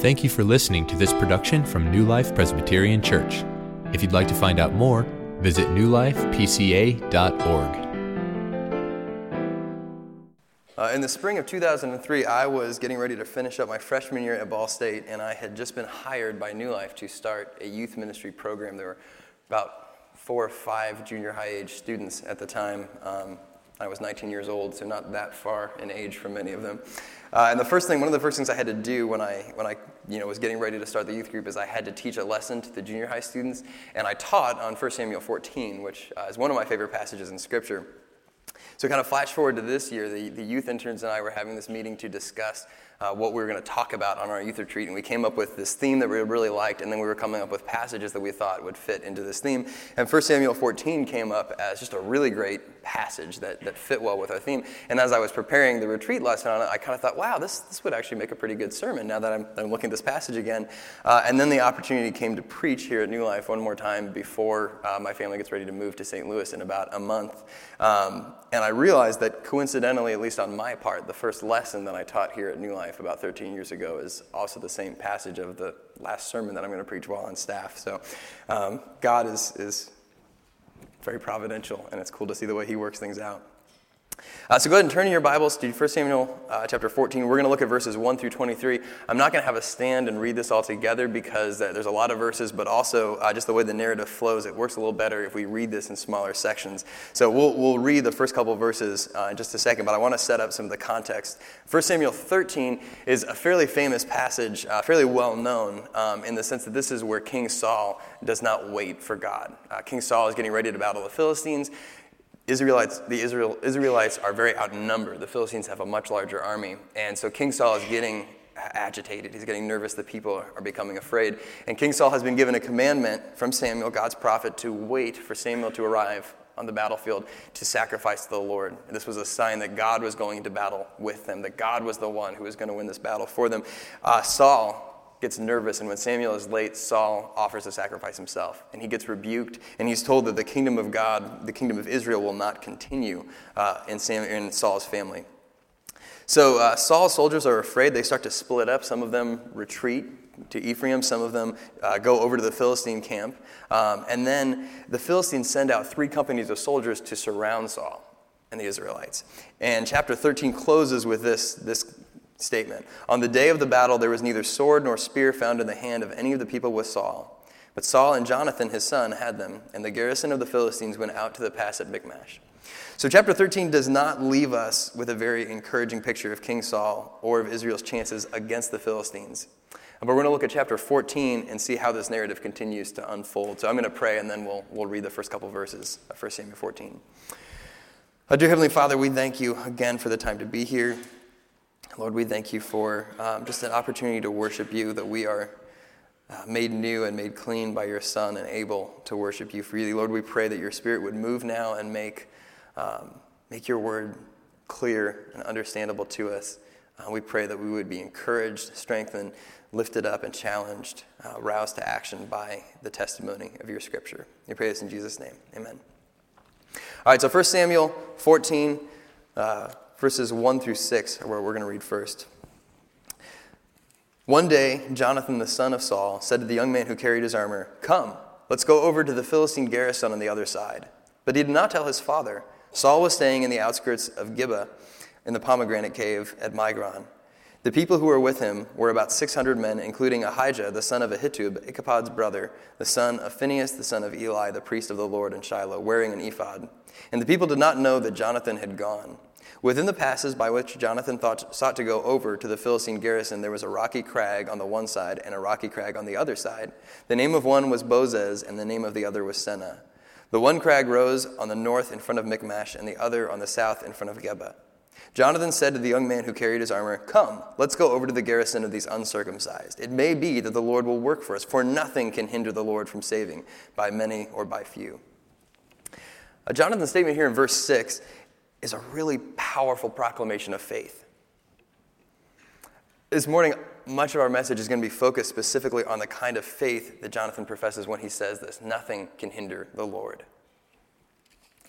Thank you for listening to this production from New Life Presbyterian Church. If you'd like to find out more, visit newlifepca.org. Uh, in the spring of 2003, I was getting ready to finish up my freshman year at Ball State, and I had just been hired by New Life to start a youth ministry program. There were about four or five junior high age students at the time. Um, I was 19 years old, so not that far in age from many of them. Uh, and the first thing, one of the first things I had to do when I, when I you know, was getting ready to start the youth group is I had to teach a lesson to the junior high students. And I taught on 1 Samuel 14, which uh, is one of my favorite passages in Scripture. So, kind of flash forward to this year, the, the youth interns and I were having this meeting to discuss uh, what we were going to talk about on our youth retreat. And we came up with this theme that we really liked, and then we were coming up with passages that we thought would fit into this theme. And 1 Samuel 14 came up as just a really great passage that, that fit well with our theme. And as I was preparing the retreat lesson on it, I kind of thought, wow, this, this would actually make a pretty good sermon now that I'm, I'm looking at this passage again. Uh, and then the opportunity came to preach here at New Life one more time before uh, my family gets ready to move to St. Louis in about a month. Um, and I realized that coincidentally, at least on my part, the first lesson that I taught here at New Life about 13 years ago is also the same passage of the last sermon that I'm going to preach while on staff. So um, God is, is very providential, and it's cool to see the way He works things out. Uh, so go ahead and turn your Bibles to 1 Samuel uh, chapter 14. We're going to look at verses 1 through 23. I'm not going to have a stand and read this all together because uh, there's a lot of verses, but also uh, just the way the narrative flows, it works a little better if we read this in smaller sections. So we'll, we'll read the first couple verses uh, in just a second, but I want to set up some of the context. 1 Samuel 13 is a fairly famous passage, uh, fairly well known um, in the sense that this is where King Saul does not wait for God. King Saul is getting ready to battle the Philistines. Israelites, the Israel, Israelites are very outnumbered. The Philistines have a much larger army. And so King Saul is getting agitated. He's getting nervous. The people are becoming afraid. And King Saul has been given a commandment from Samuel, God's prophet, to wait for Samuel to arrive on the battlefield to sacrifice to the Lord. And this was a sign that God was going into battle with them, that God was the one who was going to win this battle for them. Uh, Saul, gets nervous, and when Samuel is late, Saul offers to sacrifice himself. And he gets rebuked, and he's told that the kingdom of God, the kingdom of Israel, will not continue uh, in, Sam, in Saul's family. So uh, Saul's soldiers are afraid. They start to split up. Some of them retreat to Ephraim, some of them uh, go over to the Philistine camp. Um, and then the Philistines send out three companies of soldiers to surround Saul and the Israelites. And chapter 13 closes with this, this statement. On the day of the battle, there was neither sword nor spear found in the hand of any of the people with Saul. But Saul and Jonathan, his son, had them, and the garrison of the Philistines went out to the pass at Michmash. So, chapter 13 does not leave us with a very encouraging picture of King Saul or of Israel's chances against the Philistines. But we're going to look at chapter 14 and see how this narrative continues to unfold. So, I'm going to pray and then we'll, we'll read the first couple verses of 1 Samuel 14. Uh, dear Heavenly Father, we thank you again for the time to be here. Lord, we thank you for um, just an opportunity to worship you, that we are uh, made new and made clean by your Son and able to worship you freely. Lord, we pray that your Spirit would move now and make, um, make your word clear and understandable to us. Uh, we pray that we would be encouraged, strengthened, lifted up, and challenged, uh, roused to action by the testimony of your scripture. We pray this in Jesus' name. Amen. All right, so 1 Samuel 14. Verses 1 through 6 are where we're going to read first. One day, Jonathan, the son of Saul, said to the young man who carried his armor, Come, let's go over to the Philistine garrison on the other side. But he did not tell his father. Saul was staying in the outskirts of Gibeah in the pomegranate cave at Migron. The people who were with him were about 600 men, including Ahijah, the son of Ahitub, Ichabod's brother, the son of Phinehas, the son of Eli, the priest of the Lord in Shiloh, wearing an ephod. And the people did not know that Jonathan had gone. Within the passes by which Jonathan thought, sought to go over to the Philistine garrison, there was a rocky crag on the one side and a rocky crag on the other side. The name of one was Bozez, and the name of the other was Seneh. The one crag rose on the north in front of Michmash, and the other on the south in front of Geba. Jonathan said to the young man who carried his armor, Come, let's go over to the garrison of these uncircumcised. It may be that the Lord will work for us, for nothing can hinder the Lord from saving, by many or by few. Uh, Jonathan's statement here in verse 6 is a really powerful proclamation of faith. This morning, much of our message is going to be focused specifically on the kind of faith that Jonathan professes when he says this nothing can hinder the Lord.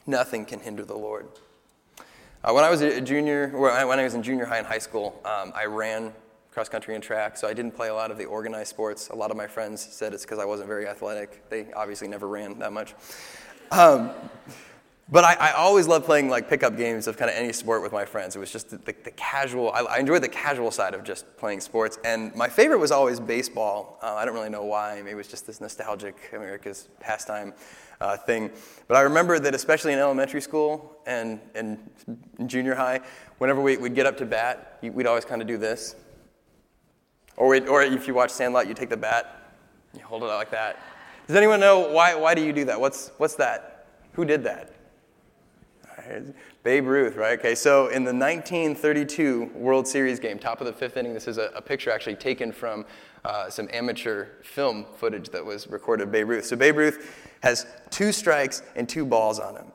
Nothing can hinder the Lord. Uh, when I was a junior, when I was in junior high and high school, um, I ran cross country and track, so I didn't play a lot of the organized sports. A lot of my friends said it's because I wasn't very athletic. They obviously never ran that much. Um, but I, I, always loved playing like pickup games of kind of any sport with my friends. It was just the, the, the casual, I, I, enjoyed the casual side of just playing sports. And my favorite was always baseball. Uh, I don't really know why. Maybe it was just this nostalgic America's pastime uh, thing. But I remember that especially in elementary school and, and junior high, whenever we, would get up to bat, we'd always kind of do this. Or, or if you watch Sandlot, you take the bat, you hold it out like that. Does anyone know why, why do you do that? What's, what's that? Who did that? Babe Ruth, right? Okay, so in the 1932 World Series game, top of the fifth inning, this is a, a picture actually taken from uh, some amateur film footage that was recorded of Babe Ruth. So Babe Ruth has two strikes and two balls on him.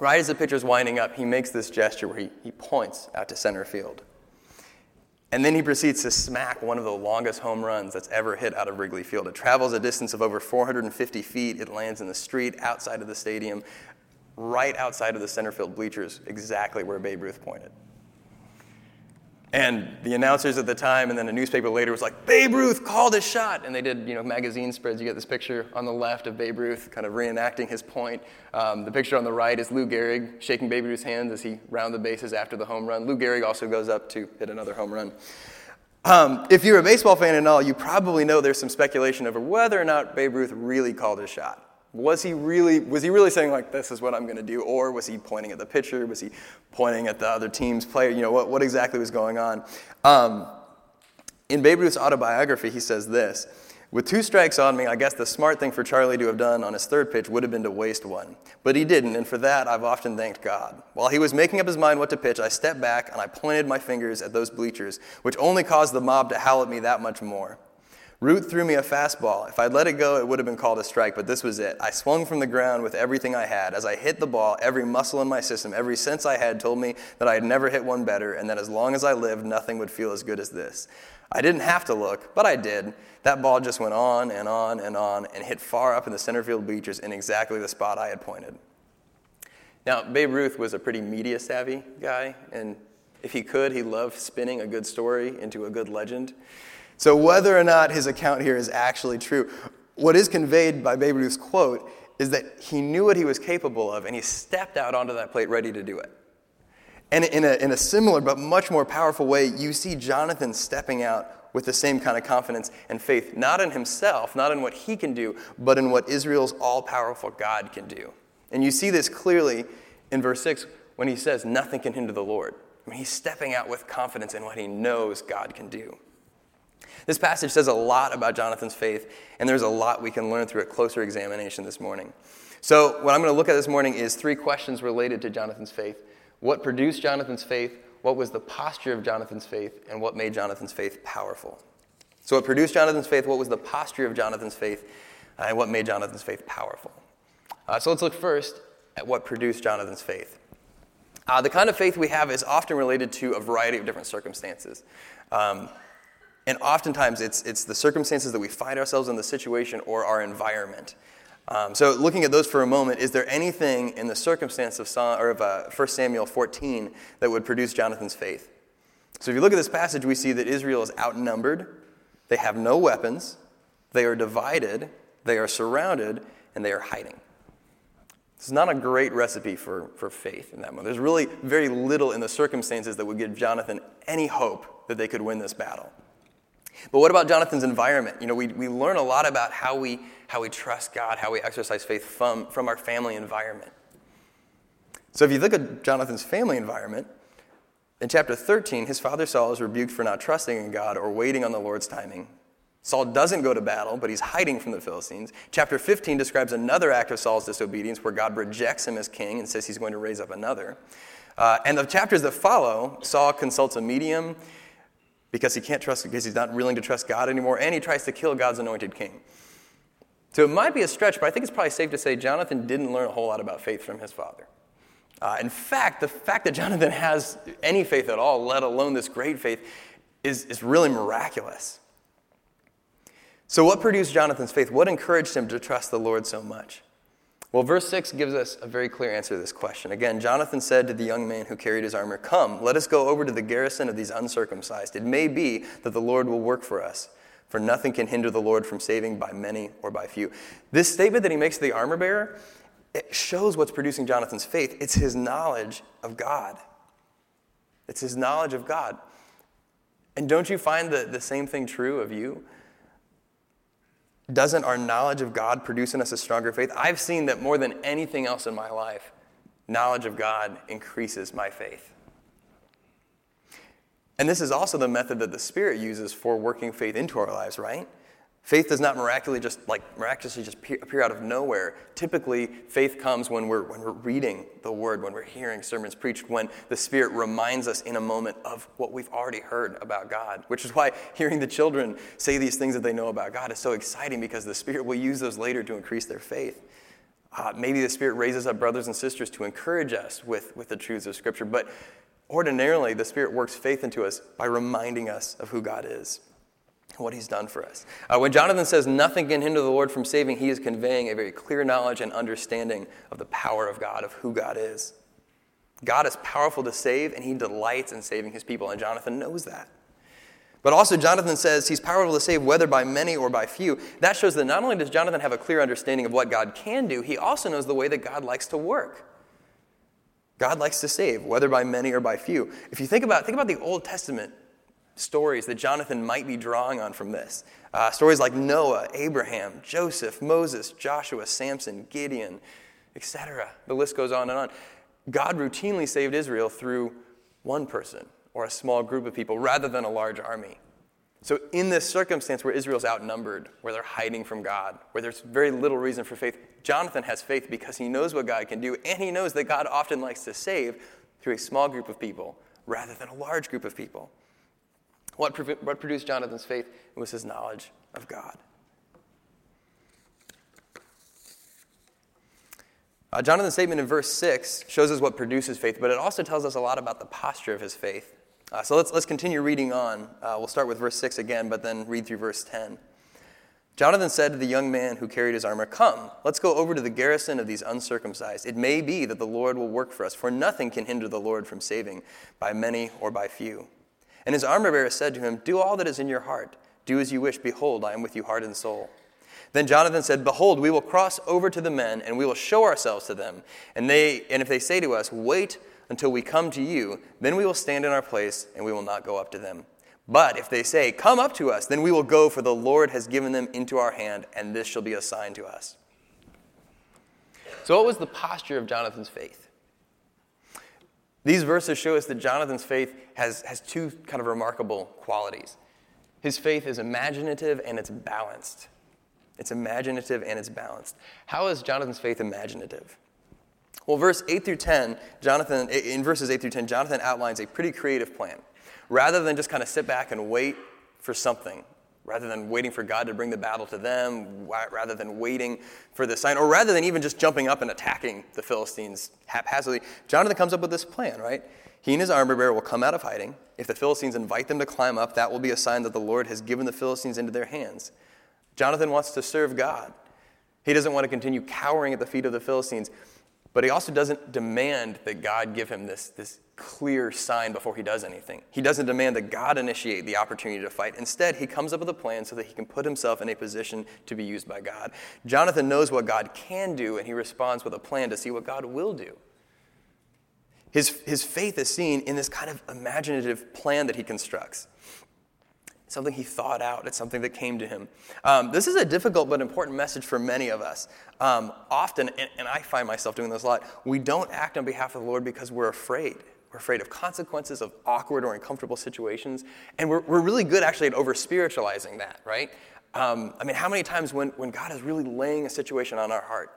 Right as the pitcher's winding up, he makes this gesture where he, he points out to center field. And then he proceeds to smack one of the longest home runs that's ever hit out of Wrigley Field. It travels a distance of over 450 feet. It lands in the street outside of the stadium, right outside of the center field bleachers, exactly where Babe Ruth pointed. And the announcers at the time, and then a newspaper later was like, Babe Ruth called a shot. And they did, you know, magazine spreads. You get this picture on the left of Babe Ruth kind of reenacting his point. Um, the picture on the right is Lou Gehrig shaking Babe Ruth's hands as he round the bases after the home run. Lou Gehrig also goes up to hit another home run. Um, if you're a baseball fan and all, you probably know there's some speculation over whether or not Babe Ruth really called his shot. Was he really, was he really saying, like, this is what I'm going to do? Or was he pointing at the pitcher? Was he pointing at the other team's player? You know, what, what exactly was going on? Um, in Babe Ruth's autobiography, he says this With two strikes on me, I guess the smart thing for Charlie to have done on his third pitch would have been to waste one. But he didn't, and for that, I've often thanked God. While he was making up his mind what to pitch, I stepped back and I pointed my fingers at those bleachers, which only caused the mob to howl at me that much more. Root threw me a fastball. If I'd let it go, it would have been called a strike, but this was it. I swung from the ground with everything I had. As I hit the ball, every muscle in my system, every sense I had told me that I had never hit one better, and that as long as I lived, nothing would feel as good as this. I didn't have to look, but I did. That ball just went on and on and on and hit far up in the center field bleachers in exactly the spot I had pointed. Now, Babe Ruth was a pretty media savvy guy, and if he could, he loved spinning a good story into a good legend. So, whether or not his account here is actually true, what is conveyed by Babe Ruth's quote is that he knew what he was capable of and he stepped out onto that plate ready to do it. And in a, in a similar but much more powerful way, you see Jonathan stepping out with the same kind of confidence and faith, not in himself, not in what he can do, but in what Israel's all powerful God can do. And you see this clearly in verse 6 when he says, Nothing can hinder the Lord. I mean, he's stepping out with confidence in what he knows God can do. This passage says a lot about Jonathan's faith, and there's a lot we can learn through a closer examination this morning. So, what I'm going to look at this morning is three questions related to Jonathan's faith. What produced Jonathan's faith? What was the posture of Jonathan's faith? And what made Jonathan's faith powerful? So, what produced Jonathan's faith? What was the posture of Jonathan's faith? And what made Jonathan's faith powerful? Uh, so, let's look first at what produced Jonathan's faith. Uh, the kind of faith we have is often related to a variety of different circumstances. Um, and oftentimes, it's, it's the circumstances that we find ourselves in the situation or our environment. Um, so, looking at those for a moment, is there anything in the circumstance of, Psalm, or of uh, 1 Samuel 14 that would produce Jonathan's faith? So, if you look at this passage, we see that Israel is outnumbered, they have no weapons, they are divided, they are surrounded, and they are hiding. It's not a great recipe for, for faith in that moment. There's really very little in the circumstances that would give Jonathan any hope that they could win this battle. But what about Jonathan's environment? You know, we, we learn a lot about how we, how we trust God, how we exercise faith from, from our family environment. So if you look at Jonathan's family environment, in chapter 13, his father Saul is rebuked for not trusting in God or waiting on the Lord's timing. Saul doesn't go to battle, but he's hiding from the Philistines. Chapter 15 describes another act of Saul's disobedience where God rejects him as king and says he's going to raise up another. Uh, and the chapters that follow, Saul consults a medium because he can't trust, because he's not willing to trust God anymore, and he tries to kill God's anointed king. So it might be a stretch, but I think it's probably safe to say Jonathan didn't learn a whole lot about faith from his father. Uh, in fact, the fact that Jonathan has any faith at all, let alone this great faith, is, is really miraculous. So, what produced Jonathan's faith? What encouraged him to trust the Lord so much? Well, verse 6 gives us a very clear answer to this question. Again, Jonathan said to the young man who carried his armor, Come, let us go over to the garrison of these uncircumcised. It may be that the Lord will work for us, for nothing can hinder the Lord from saving by many or by few. This statement that he makes to the armor bearer, it shows what's producing Jonathan's faith. It's his knowledge of God. It's his knowledge of God. And don't you find the, the same thing true of you? Doesn't our knowledge of God produce in us a stronger faith? I've seen that more than anything else in my life, knowledge of God increases my faith. And this is also the method that the Spirit uses for working faith into our lives, right? Faith does not miraculously just like miraculously just appear out of nowhere. Typically, faith comes when we're when we're reading the word, when we're hearing sermons preached, when the Spirit reminds us in a moment of what we've already heard about God. Which is why hearing the children say these things that they know about God is so exciting because the Spirit will use those later to increase their faith. Uh, maybe the Spirit raises up brothers and sisters to encourage us with, with the truths of Scripture, but ordinarily the Spirit works faith into us by reminding us of who God is what he's done for us. Uh, when Jonathan says nothing can hinder the Lord from saving, he is conveying a very clear knowledge and understanding of the power of God, of who God is. God is powerful to save, and he delights in saving his people, and Jonathan knows that. But also, Jonathan says he's powerful to save whether by many or by few. That shows that not only does Jonathan have a clear understanding of what God can do, he also knows the way that God likes to work. God likes to save, whether by many or by few. If you think about, think about the Old Testament stories that Jonathan might be drawing on from this. Uh, stories like Noah, Abraham, Joseph, Moses, Joshua, Samson, Gideon, etc. The list goes on and on. God routinely saved Israel through one person or a small group of people rather than a large army. So, in this circumstance where Israel's outnumbered, where they're hiding from God, where there's very little reason for faith, Jonathan has faith because he knows what God can do, and he knows that God often likes to save through a small group of people rather than a large group of people. What, what produced Jonathan's faith? It was his knowledge of God. Uh, Jonathan's statement in verse 6 shows us what produces faith, but it also tells us a lot about the posture of his faith. Uh, so let's, let's continue reading on. Uh, we'll start with verse 6 again, but then read through verse 10. Jonathan said to the young man who carried his armor, Come, let's go over to the garrison of these uncircumcised. It may be that the Lord will work for us, for nothing can hinder the Lord from saving, by many or by few. And his armor bearer said to him, Do all that is in your heart. Do as you wish. Behold, I am with you heart and soul. Then Jonathan said, Behold, we will cross over to the men, and we will show ourselves to them. And, they, and if they say to us, Wait until we come to you, then we will stand in our place, and we will not go up to them. But if they say, Come up to us, then we will go, for the Lord has given them into our hand, and this shall be a sign to us. So, what was the posture of Jonathan's faith? These verses show us that Jonathan's faith has, has two kind of remarkable qualities. His faith is imaginative and it's balanced. It's imaginative and it's balanced. How is Jonathan's faith imaginative? Well, verse 8 through 10, Jonathan, in verses 8 through 10, Jonathan outlines a pretty creative plan. Rather than just kind of sit back and wait for something, rather than waiting for God to bring the battle to them, rather than waiting for the sign, or rather than even just jumping up and attacking the Philistines haphazardly, Jonathan comes up with this plan, right? He and his armor bearer will come out of hiding. If the Philistines invite them to climb up, that will be a sign that the Lord has given the Philistines into their hands. Jonathan wants to serve God. He doesn't want to continue cowering at the feet of the Philistines, but he also doesn't demand that God give him this, this clear sign before he does anything. He doesn't demand that God initiate the opportunity to fight. Instead, he comes up with a plan so that he can put himself in a position to be used by God. Jonathan knows what God can do, and he responds with a plan to see what God will do. His, his faith is seen in this kind of imaginative plan that he constructs. Something he thought out, it's something that came to him. Um, this is a difficult but important message for many of us. Um, often, and, and I find myself doing this a lot, we don't act on behalf of the Lord because we're afraid. We're afraid of consequences, of awkward or uncomfortable situations. And we're, we're really good actually at over spiritualizing that, right? Um, I mean, how many times when, when God is really laying a situation on our heart,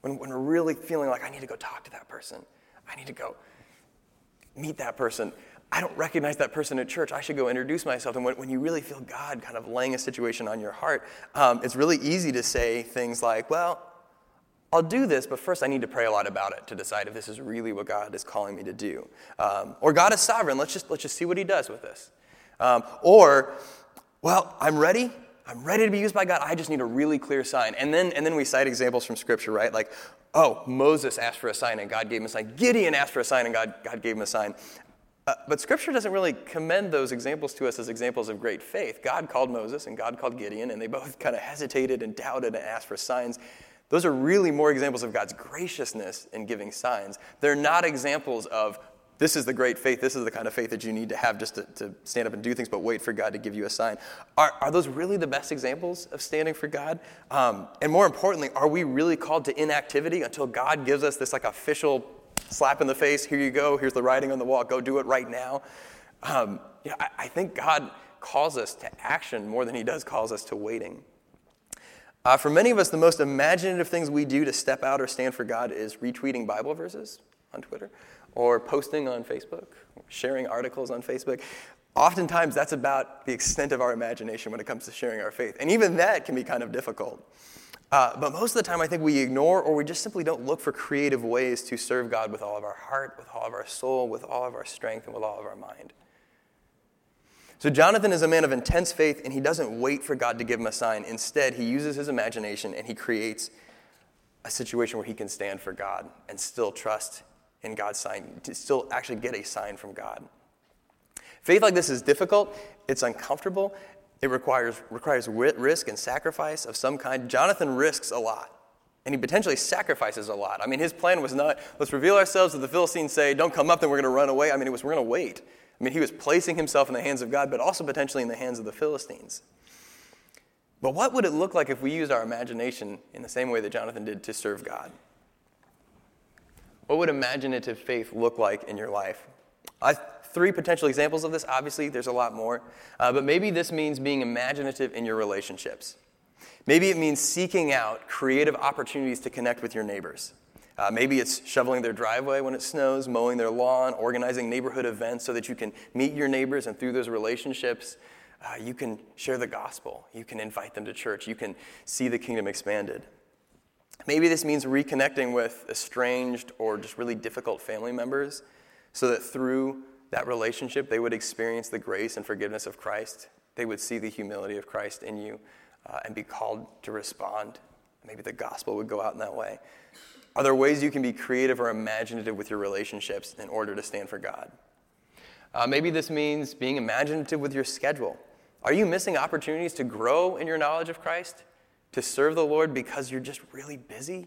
when, when we're really feeling like, I need to go talk to that person, I need to go meet that person, I don't recognize that person at church. I should go introduce myself. And when, when you really feel God kind of laying a situation on your heart, um, it's really easy to say things like, well, I'll do this, but first I need to pray a lot about it to decide if this is really what God is calling me to do. Um, or God is sovereign. Let's just, let's just see what he does with this. Um, or, well, I'm ready. I'm ready to be used by God. I just need a really clear sign. And then, and then we cite examples from Scripture, right? Like, oh, Moses asked for a sign and God gave him a sign. Gideon asked for a sign and God, God gave him a sign. Uh, but Scripture doesn't really commend those examples to us as examples of great faith. God called Moses and God called Gideon, and they both kind of hesitated and doubted and asked for signs. Those are really more examples of God's graciousness in giving signs. They're not examples of this is the great faith. This is the kind of faith that you need to have just to, to stand up and do things, but wait for God to give you a sign. Are, are those really the best examples of standing for God? Um, and more importantly, are we really called to inactivity until God gives us this like official slap in the face? Here you go. Here's the writing on the wall. Go do it right now. Um, yeah, I, I, think God calls us to action more than He does calls us to waiting. Uh, for many of us, the most imaginative things we do to step out or stand for God is retweeting Bible verses on Twitter or posting on Facebook, sharing articles on Facebook. Oftentimes, that's about the extent of our imagination when it comes to sharing our faith. And even that can be kind of difficult. Uh, but most of the time, I think we ignore or we just simply don't look for creative ways to serve God with all of our heart, with all of our soul, with all of our strength, and with all of our mind. So, Jonathan is a man of intense faith, and he doesn't wait for God to give him a sign. Instead, he uses his imagination and he creates a situation where he can stand for God and still trust in God's sign, to still actually get a sign from God. Faith like this is difficult, it's uncomfortable, it requires, requires risk and sacrifice of some kind. Jonathan risks a lot, and he potentially sacrifices a lot. I mean, his plan was not, let's reveal ourselves to the Philistines, say, don't come up, then we're going to run away. I mean, it was, we're going to wait. I mean, he was placing himself in the hands of God, but also potentially in the hands of the Philistines. But what would it look like if we used our imagination in the same way that Jonathan did to serve God? What would imaginative faith look like in your life? I, three potential examples of this. Obviously, there's a lot more. Uh, but maybe this means being imaginative in your relationships. Maybe it means seeking out creative opportunities to connect with your neighbors. Uh, maybe it's shoveling their driveway when it snows, mowing their lawn, organizing neighborhood events so that you can meet your neighbors and through those relationships, uh, you can share the gospel. You can invite them to church. You can see the kingdom expanded. Maybe this means reconnecting with estranged or just really difficult family members so that through that relationship they would experience the grace and forgiveness of Christ. They would see the humility of Christ in you uh, and be called to respond. Maybe the gospel would go out in that way. Are there ways you can be creative or imaginative with your relationships in order to stand for God? Uh, maybe this means being imaginative with your schedule. Are you missing opportunities to grow in your knowledge of Christ? to serve the Lord because you're just really busy?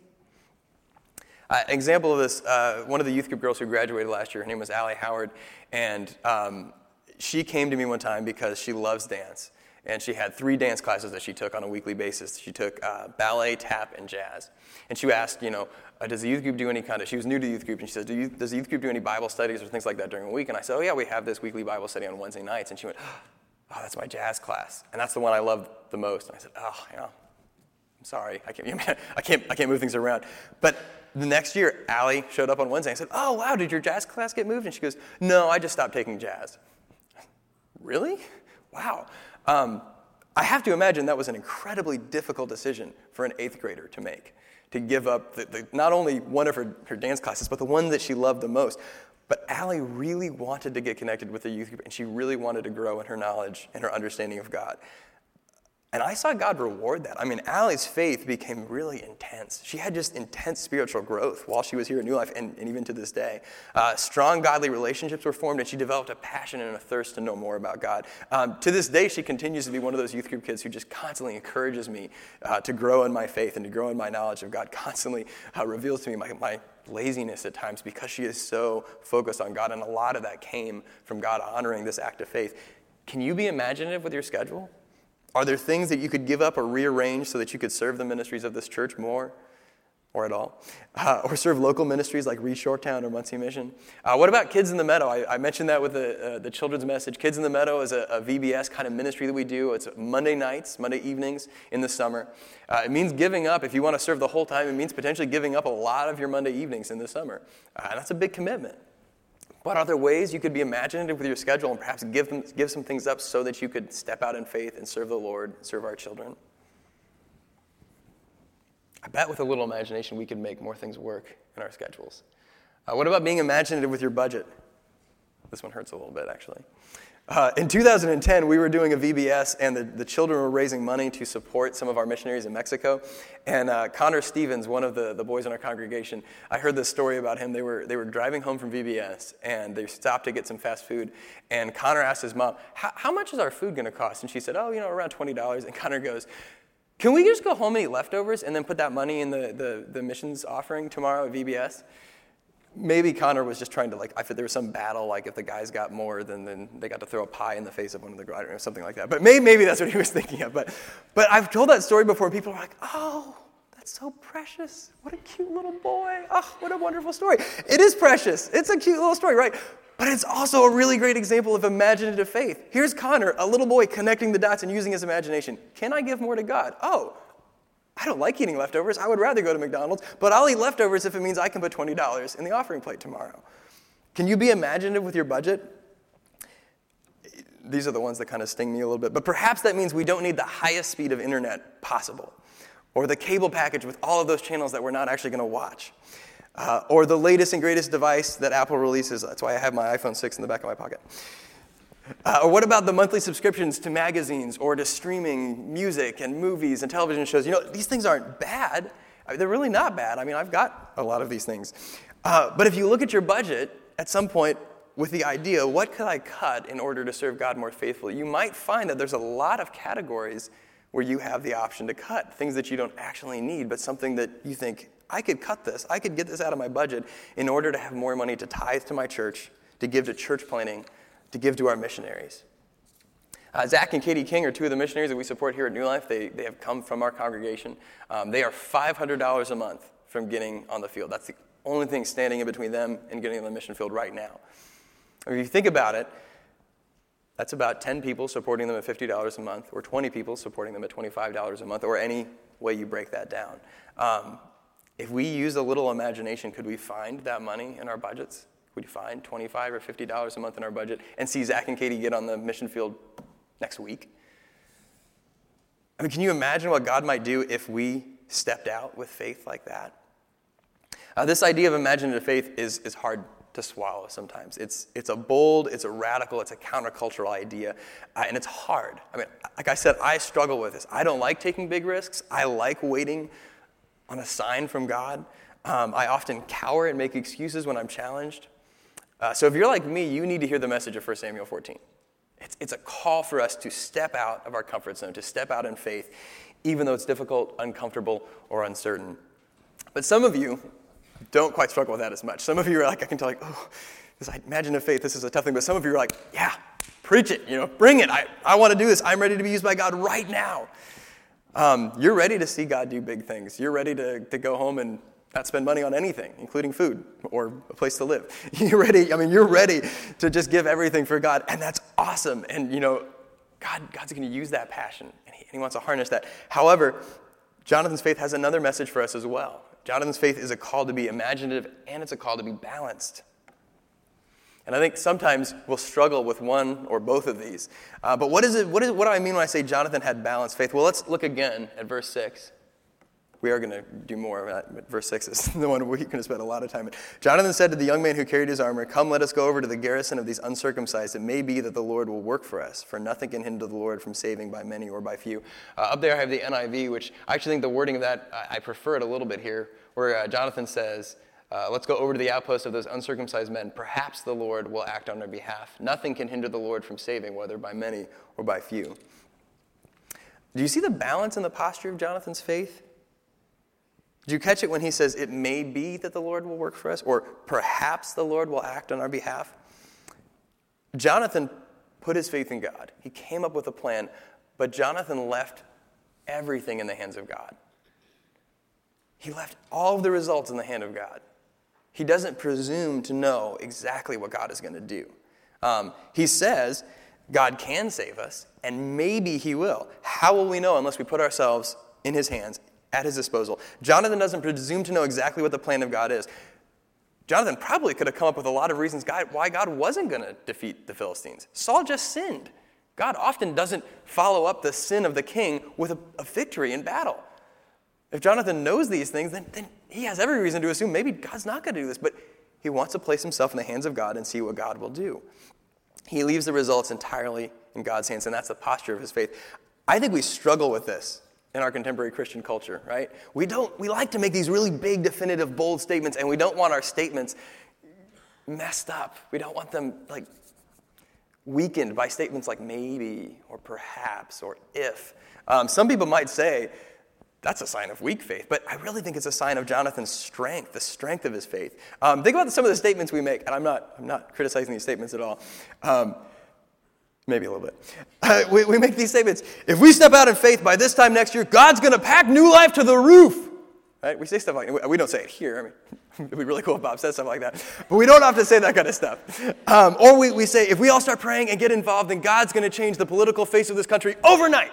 Uh, example of this, uh, one of the youth group girls who graduated last year, her name was Allie Howard, and um, she came to me one time because she loves dance. And she had three dance classes that she took on a weekly basis. She took uh, ballet, tap, and jazz. And she asked, you know, uh, does the youth group do any kind of, she was new to the youth group, and she says, do you, does the youth group do any Bible studies or things like that during the week? And I said, oh yeah, we have this weekly Bible study on Wednesday nights. And she went, oh, that's my jazz class. And that's the one I love the most. And I said, oh, yeah, sorry, I can't, I can't, I can't move things around. But the next year, Allie showed up on Wednesday. I said, Oh, wow, did your jazz class get moved? And she goes, No, I just stopped taking jazz. really? Wow. Um, I have to imagine that was an incredibly difficult decision for an eighth grader to make, to give up the, the, not only one of her, her dance classes, but the one that she loved the most. But Allie really wanted to get connected with the youth group, and she really wanted to grow in her knowledge and her understanding of God. And I saw God reward that. I mean, Allie's faith became really intense. She had just intense spiritual growth while she was here at New Life and, and even to this day. Uh, strong godly relationships were formed, and she developed a passion and a thirst to know more about God. Um, to this day, she continues to be one of those youth group kids who just constantly encourages me uh, to grow in my faith and to grow in my knowledge of God, constantly uh, reveals to me my, my laziness at times because she is so focused on God. And a lot of that came from God honoring this act of faith. Can you be imaginative with your schedule? Are there things that you could give up or rearrange so that you could serve the ministries of this church more or at all? Uh, or serve local ministries like Reach or Muncie Mission? Uh, what about Kids in the Meadow? I, I mentioned that with the, uh, the children's message. Kids in the Meadow is a, a, VBS kind of ministry that we do. It's Monday nights, Monday evenings in the summer. Uh, it means giving up. If you want to serve the whole time, it means potentially giving up a lot of your Monday evenings in the summer. Uh, that's a big commitment. What other ways you could be imaginative with your schedule and perhaps give, them, give some things up so that you could step out in faith and serve the Lord, serve our children? I bet with a little imagination we could make more things work in our schedules. Uh, what about being imaginative with your budget? This one hurts a little bit, actually. Uh, in 2010, we were doing a VBS, and the, the children were raising money to support some of our missionaries in Mexico. And uh, Connor Stevens, one of the, the boys in our congregation, I heard this story about him. They were, they were driving home from VBS, and they stopped to get some fast food. And Connor asked his mom, How much is our food going to cost? And she said, Oh, you know, around $20. And Connor goes, Can we just go home and eat leftovers and then put that money in the, the, the missions offering tomorrow at VBS? Maybe Connor was just trying to like, I thought there was some battle, like if the guys got more, then, then they got to throw a pie in the face of one of the, I know, something like that. But maybe, maybe that's what he was thinking of. But, but I've told that story before, and people are like, oh, that's so precious. What a cute little boy. Oh, what a wonderful story. It is precious. It's a cute little story, right? But it's also a really great example of imaginative faith. Here's Connor, a little boy connecting the dots and using his imagination. Can I give more to God? Oh, I don't like eating leftovers. I would rather go to McDonald's, but I'll eat leftovers if it means I can put $20 in the offering plate tomorrow. Can you be imaginative with your budget? These are the ones that kind of sting me a little bit, but perhaps that means we don't need the highest speed of internet possible, or the cable package with all of those channels that we're not actually going to watch, uh, or the latest and greatest device that Apple releases. That's why I have my iPhone 6 in the back of my pocket. Uh, or what about the monthly subscriptions to magazines or to streaming music and movies and television shows? You know, these things aren't bad. I mean, they're really not bad. I mean, I've got a lot of these things. Uh, but if you look at your budget at some point with the idea, what could I cut in order to serve God more faithfully? You might find that there's a lot of categories where you have the option to cut things that you don't actually need, but something that you think, I could cut this, I could get this out of my budget in order to have more money to tithe to my church, to give to church planting, to give to our missionaries. Uh, Zach and Katie King are two of the missionaries that we support here at New Life. They, they have come from our congregation. Um, they are $500 a month from getting on the field. That's the only thing standing in between them and getting on the mission field right now. If you think about it, that's about 10 people supporting them at $50 a month, or 20 people supporting them at $25 a month, or any way you break that down. Um, if we use a little imagination, could we find that money in our budgets? Would you find 25 or $50 a month in our budget and see Zach and Katie get on the mission field next week? I mean, can you imagine what God might do if we stepped out with faith like that? Uh, this idea of imaginative faith is, is hard to swallow sometimes. It's, it's a bold, it's a radical, it's a countercultural idea, uh, and it's hard. I mean, like I said, I struggle with this. I don't like taking big risks. I like waiting on a sign from God. Um, I often cower and make excuses when I'm challenged. Uh, so if you're like me, you need to hear the message of 1 Samuel 14. It's, it's a call for us to step out of our comfort zone, to step out in faith, even though it's difficult, uncomfortable, or uncertain. But some of you don't quite struggle with that as much. Some of you are like, I can tell, like, oh, this imagine a faith, this is a tough thing. But some of you are like, yeah, preach it, you know, bring it. I, I want to do this. I'm ready to be used by God right now. Um, you're ready to see God do big things. You're ready to, to go home and not spend money on anything, including food or a place to live. You're ready, I mean, you're ready to just give everything for God, and that's awesome. And, you know, God, God's going to use that passion, and he, and he wants to harness that. However, Jonathan's faith has another message for us as well. Jonathan's faith is a call to be imaginative, and it's a call to be balanced. And I think sometimes we'll struggle with one or both of these. Uh, but what, is it, what, is, what do I mean when I say Jonathan had balanced faith? Well, let's look again at verse 6 we are going to do more of that. Verse 6 is the one we're going to spend a lot of time in. Jonathan said to the young man who carried his armor, Come, let us go over to the garrison of these uncircumcised. It may be that the Lord will work for us, for nothing can hinder the Lord from saving by many or by few. Uh, up there I have the NIV, which I actually think the wording of that, I, I prefer it a little bit here, where uh, Jonathan says, uh, let's go over to the outpost of those uncircumcised men. Perhaps the Lord will act on their behalf. Nothing can hinder the Lord from saving, whether by many or by few. Do you see the balance in the posture of Jonathan's faith? Did you catch it when he says, It may be that the Lord will work for us, or perhaps the Lord will act on our behalf? Jonathan put his faith in God. He came up with a plan, but Jonathan left everything in the hands of God. He left all of the results in the hand of God. He doesn't presume to know exactly what God is going to do. Um, he says, God can save us, and maybe He will. How will we know unless we put ourselves in His hands at his disposal. Jonathan doesn't presume to know exactly what the plan of God is. Jonathan probably could have come up with a lot of reasons why God wasn't going to defeat the Philistines. Saul just sinned. God often doesn't follow up the sin of the king with a, a victory in battle. If Jonathan knows these things, then, then he has every reason to assume maybe God's not going to do this, but he wants to place himself in the hands of God and see what God will do. He leaves the results entirely in God's hands, and that's the posture of his faith. I think we struggle with this in our contemporary Christian culture, right? We don't we like to make these really big, definitive, bold statements, and we don't want our statements messed up. We don't want them like weakened by statements like maybe or perhaps or if. Um, some people might say that's a sign of weak faith, but I really think it's a sign of Jonathan's strength, the strength of his faith. Um, think about some of the statements we make, and I'm not, I'm not criticizing these statements at all. Um, maybe a little bit. Uh, we, we make these statements. If we step out in faith by this time next year, God's going to pack new life to the roof. Right? We say stuff like that. we don't say it here. I mean, it'd be really cool if Bob said stuff like that. But we don't have to say that kind of stuff. Um, or we, we say, if we all start praying and get involved, then God's going to change the political face of this country overnight.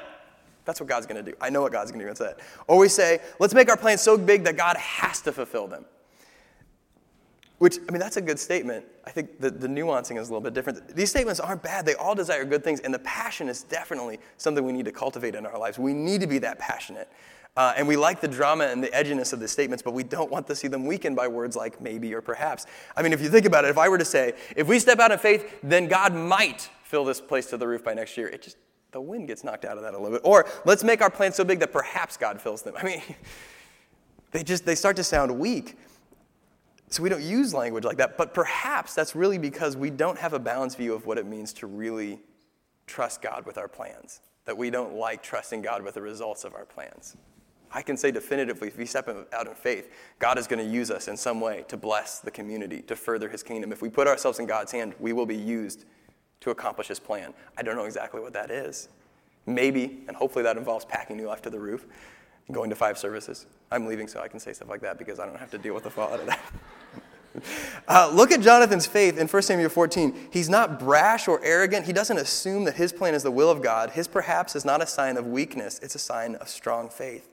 That's what God's going to do. I know what God's going to do. That's it. Or we say, let's make our plans so big that God has to fulfill them. Which, I mean, that's a good statement. I think the, the nuancing is a little bit different. These statements aren't bad. They all desire good things, and the passion is definitely something we need to cultivate in our lives. We need to be that passionate. Uh, and we like the drama and the edginess of the statements, but we don't want to see them weakened by words like maybe or perhaps. I mean, if you think about it, if I were to say, if we step out in faith, then God might fill this place to the roof by next year, it just the wind gets knocked out of that a little bit. Or let's make our plans so big that perhaps God fills them. I mean, they just they start to sound weak. So we don't use language like that. But perhaps that's really because we don't have a balanced view of what it means to really trust God with our plans. That we don't like trusting God with the results of our plans. I can say definitively, if we step out in faith, God is going to use us in some way to bless the community, to further his kingdom. If we put ourselves in God's hand, we will be used to accomplish his plan. I don't know exactly what that is. Maybe, and hopefully that involves packing New Life to the roof, and going to five services. I'm leaving so I can say stuff like that because I don't have to deal with the fallout of that. Uh, look at Jonathan's faith in 1 Samuel 14. He's not brash or arrogant. He doesn't assume that his plan is the will of God. His perhaps is not a sign of weakness, it's a sign of strong faith.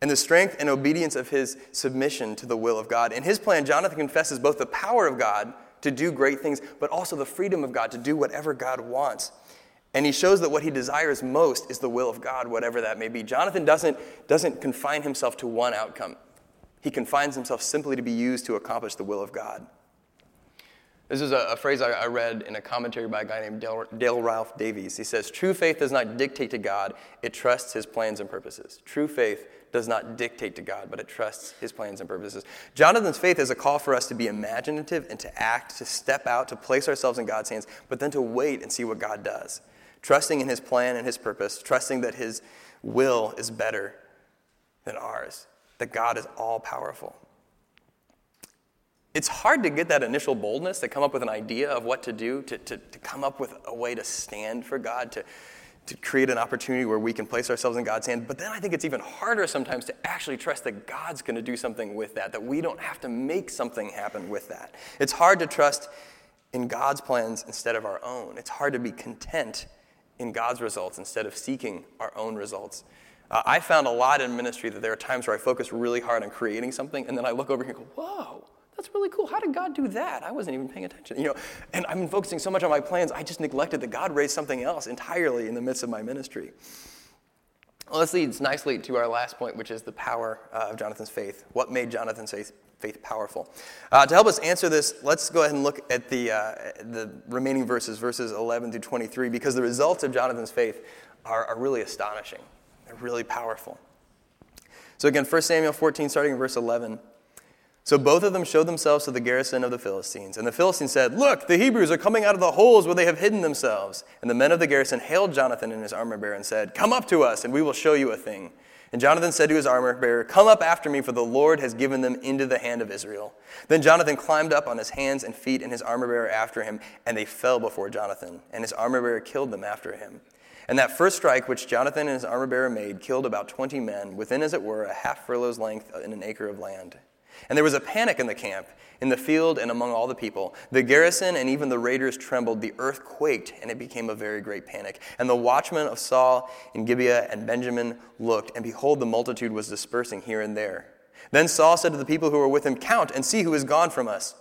And the strength and obedience of his submission to the will of God. In his plan, Jonathan confesses both the power of God to do great things, but also the freedom of God to do whatever God wants. And he shows that what he desires most is the will of God, whatever that may be. Jonathan doesn't, doesn't confine himself to one outcome, he confines himself simply to be used to accomplish the will of God. This is a, a phrase I, I, read in a commentary by a guy named Dale, Dale Ralph Davis. He says, True faith does not dictate to God, it trusts his plans and purposes. True faith does not dictate to God, but it trusts his plans and purposes. Jonathan's faith is a call for us to be imaginative and to act, to step out, to place ourselves in God's hands, but then to wait and see what God does. Trusting in his plan and his purpose, trusting that his will is better than ours, that God is all powerful. It's hard to get that initial boldness to come up with an idea of what to do, to, to, to come up with a way to stand for God, to, to create an opportunity where we can place ourselves in God's hand. But then I think it's even harder sometimes to actually trust that God's going to do something with that, that we don't have to make something happen with that. It's hard to trust in God's plans instead of our own. It's hard to be content in God's results instead of seeking our own results. Uh, I found a lot in ministry that there are times where I focus really hard on creating something, and then I look over here and go, whoa that's really cool. How did God do that? I wasn't even paying attention. You know, and I've been focusing so much on my plans, I just neglected that God raised something else entirely in the midst of my ministry. Well, this leads nicely to our last point, which is the power uh, of Jonathan's faith. What made Jonathan's faith, faith powerful? Uh, to help us answer this, let's go ahead and look at the, uh, the remaining verses, verses 11 through 23, because the results of Jonathan's faith are, are really astonishing. They're really powerful. So, again, 1 Samuel 14, starting in verse 11. So both of them showed themselves to the garrison of the Philistines. And the Philistines said, Look, the Hebrews are coming out of the holes where they have hidden themselves. And the men of the garrison hailed Jonathan and his armor bearer and said, Come up to us, and we will show you a thing. And Jonathan said to his armor bearer, Come up after me, for the Lord has given them into the hand of Israel. Then Jonathan climbed up on his hands and feet, and his armor bearer after him, and they fell before Jonathan. And his armor bearer killed them after him. And that first strike which Jonathan and his armor bearer made killed about twenty men, within, as it were, a half furlong's length in an acre of land. And there was a panic in the camp, in the field, and among all the people. The garrison and even the raiders trembled. The earth quaked, and it became a very great panic. And the watchmen of Saul in Gibeah and Benjamin looked, and behold, the multitude was dispersing here and there. Then Saul said to the people who were with him, Count and see who is gone from us.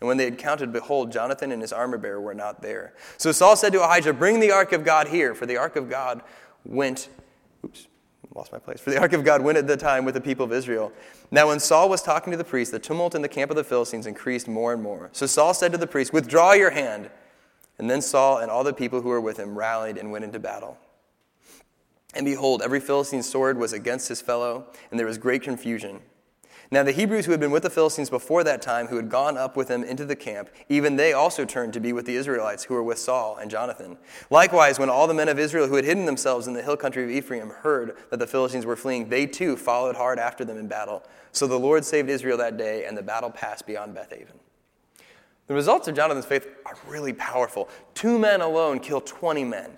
And when they had counted, behold, Jonathan and his armor bearer were not there. So Saul said to Ahijah, Bring the ark of God here, for the ark of God went. Oops lost my place. For the ark of God went at the time with the people of Israel. Now, when Saul was talking to the priest, the tumult in the camp of the Philistines increased more and more. So Saul said to the priest, Withdraw your hand. And then Saul and all the people who were with him rallied and went into battle. And behold, every Philistine's sword was against his fellow, and there was great confusion. Now, the Hebrews who had been with the Philistines before that time, who had gone up with them into the camp, even they also turned to be with the Israelites who were with Saul and Jonathan. Likewise, when all the men of Israel who had hidden themselves in the hill country of Ephraim heard that the Philistines were fleeing, they too followed hard after them in battle. So the Lord saved Israel that day, and the battle passed beyond Bethaven. The results of Jonathan's faith are really powerful. Two men alone kill 20 men.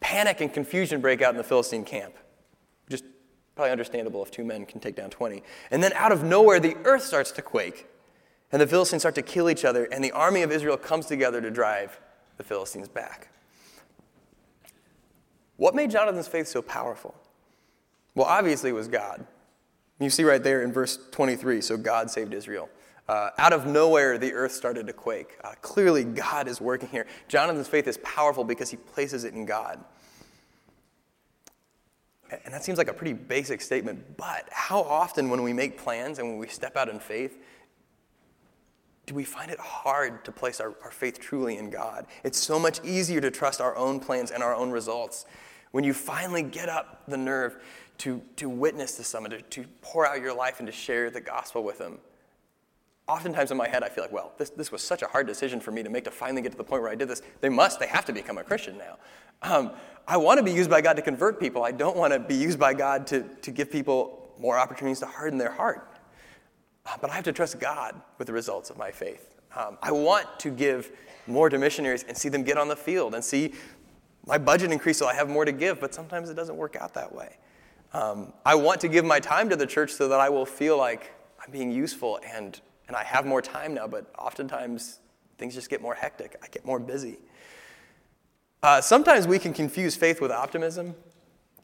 Panic and confusion break out in the Philistine camp. Probably understandable if two men can take down 20. And then out of nowhere, the earth starts to quake, and the Philistines start to kill each other, and the army of Israel comes together to drive the Philistines back. What made Jonathan's faith so powerful? Well, obviously, it was God. You see right there in verse 23 so God saved Israel. Uh, out of nowhere, the earth started to quake. Uh, clearly, God is working here. Jonathan's faith is powerful because he places it in God. And that seems like a pretty basic statement, but how often when we make plans and when we step out in faith, do we find it hard to place our, our faith truly in God? It's so much easier to trust our own plans and our own results. When you finally get up the nerve to, to witness to someone, to, to pour out your life and to share the gospel with them, oftentimes in my head, I feel like, well, this, this was such a hard decision for me to make to finally get to the point where I did this. They must, they have to become a Christian now. Um, I want to be used by God to convert people. I don't want to be used by God to, to give people more opportunities to harden their heart. Uh, but I have to trust God with the results of my faith. Um, I want to give more to missionaries and see them get on the field and see my budget increase so I have more to give, but sometimes it doesn't work out that way. Um, I want to give my time to the church so that I will feel like I'm being useful and and I have more time now, but oftentimes things just get more hectic. I get more busy. Uh, sometimes we can confuse faith with optimism.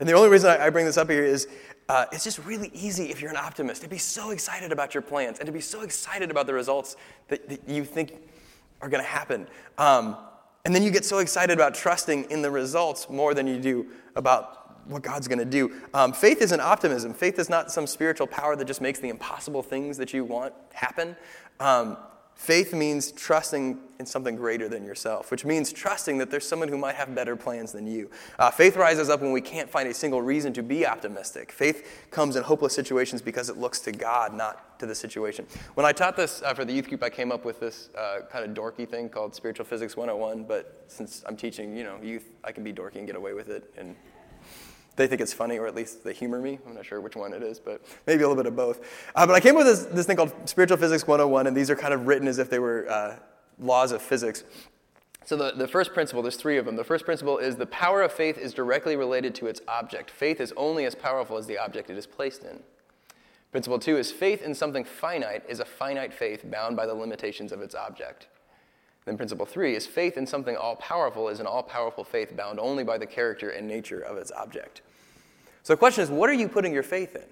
And the only reason I, bring this up here is uh, it's just really easy if you're an optimist to be so excited about your plans and to be so excited about the results that, that you think are going to happen. Um, and then you get so excited about trusting in the results more than you do about what God's going to do. Um, faith isn't optimism. Faith is not some spiritual power that just makes the impossible things that you want happen. Um, faith means trusting in something greater than yourself, which means trusting that there's someone who might have better plans than you. Uh, faith rises up when we can't find a single reason to be optimistic. Faith comes in hopeless situations because it looks to God, not to the situation. When I taught this uh, for the youth group, I came up with this uh, kind of dorky thing called Spiritual Physics 101. But since I'm teaching, you know, youth, I can be dorky and get away with it. And they think it's funny, or at least they humor me. I'm not sure which one it is, but maybe a little bit of both. Uh, but I came up with this, this thing called Spiritual Physics 101, and these are kind of written as if they were uh, laws of physics. So, the, the first principle, there's three of them. The first principle is the power of faith is directly related to its object. Faith is only as powerful as the object it is placed in. Principle two is faith in something finite is a finite faith bound by the limitations of its object. Then principle three is faith in something all powerful is an all powerful faith bound only by the character and nature of its object. So the question is, what are you putting your faith in?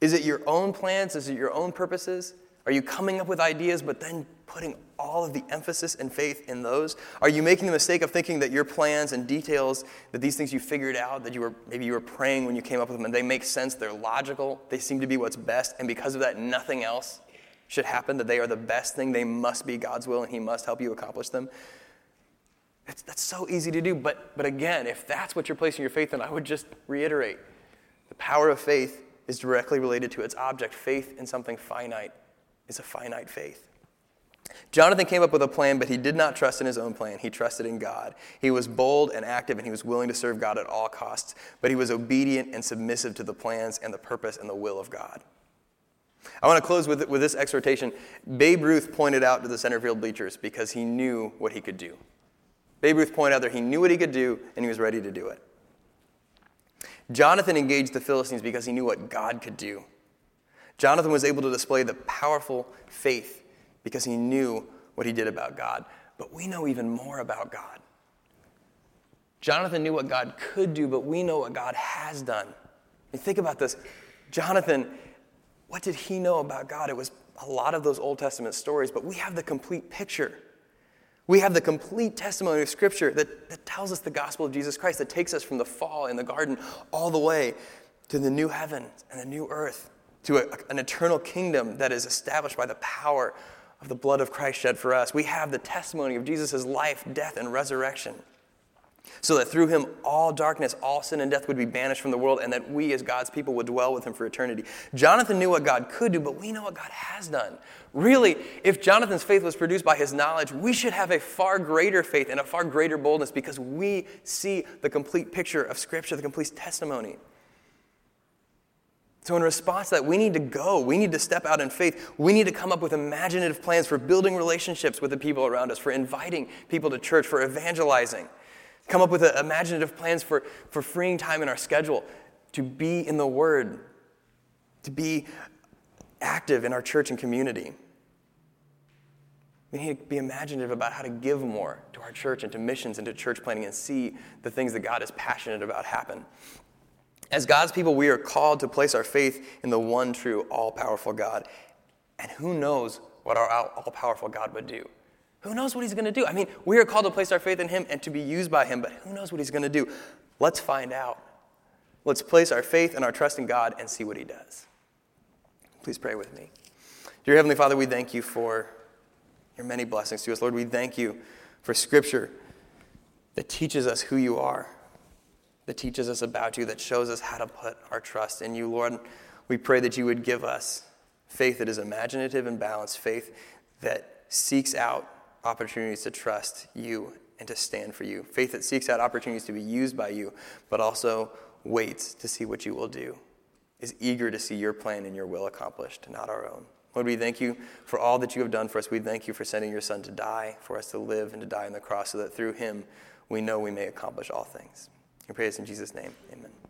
Is it your own plans? Is it your own purposes? Are you coming up with ideas but then putting all of the emphasis and faith in those? Are you making the mistake of thinking that your plans and details, that these things you figured out, that you were maybe you were praying when you came up with them and they make sense, they're logical, they seem to be what's best, and because of that nothing else should happen, that they are the best thing, they must be God's will, and He must help you accomplish them. It's, that's so easy to do. But, but again, if that's what you're placing your faith in, I would just reiterate the power of faith is directly related to its object. Faith in something finite is a finite faith. Jonathan came up with a plan, but he did not trust in his own plan. He trusted in God. He was bold and active, and he was willing to serve God at all costs, but he was obedient and submissive to the plans and the purpose and the will of God. I want to close with, with this exhortation. Babe Ruth pointed out to the center field bleachers because he knew what he could do. Babe Ruth pointed out that he knew what he could do and he was ready to do it. Jonathan engaged the Philistines because he knew what God could do. Jonathan was able to display the powerful faith because he knew what he did about God. But we know even more about God. Jonathan knew what God could do, but we know what God has done. And think about this. Jonathan what did he know about God? It was a lot of those Old Testament stories, but we have the complete picture. We have the complete testimony of Scripture that, that tells us the gospel of Jesus Christ, that takes us from the fall in the garden all the way to the new heaven and the new earth, to a, an eternal kingdom that is established by the power of the blood of Christ shed for us. We have the testimony of Jesus' life, death, and resurrection. So that through him all darkness, all sin, and death would be banished from the world, and that we as God's people would dwell with him for eternity. Jonathan knew what God could do, but we know what God has done. Really, if Jonathan's faith was produced by his knowledge, we should have a far greater faith and a far greater boldness because we see the complete picture of Scripture, the complete testimony. So, in response to that, we need to go. We need to step out in faith. We need to come up with imaginative plans for building relationships with the people around us, for inviting people to church, for evangelizing. Come up with uh, imaginative plans for, for freeing time in our schedule to be in the Word, to be active in our church and community. We need to be imaginative about how to give more to our church and to missions and to church planning and see the things that God is passionate about happen. As God's people, we are called to place our faith in the one true, all powerful God. And who knows what our all powerful God would do? Who knows what he's going to do? I mean, we are called to place our faith in him and to be used by him, but who knows what he's going to do? Let's find out. Let's place our faith and our trust in God and see what he does. Please pray with me. Dear Heavenly Father, we thank you for your many blessings to us. Lord, we thank you for scripture that teaches us who you are that teaches us about you, that shows us how to put our trust in you, Lord. We pray that you would give us faith that is imaginative and balanced, faith that seeks out opportunities to trust you and to stand for you, faith that seeks out opportunities to be used by you, but also waits to see what you will do, is eager to see your plan and your will accomplished, not our own. Lord, we thank you for all that you have done for us. We thank you for sending your Son to die, for us to live and to die on the cross, so that through him we know we may accomplish all things. We pray this in Jesus' name. Amen.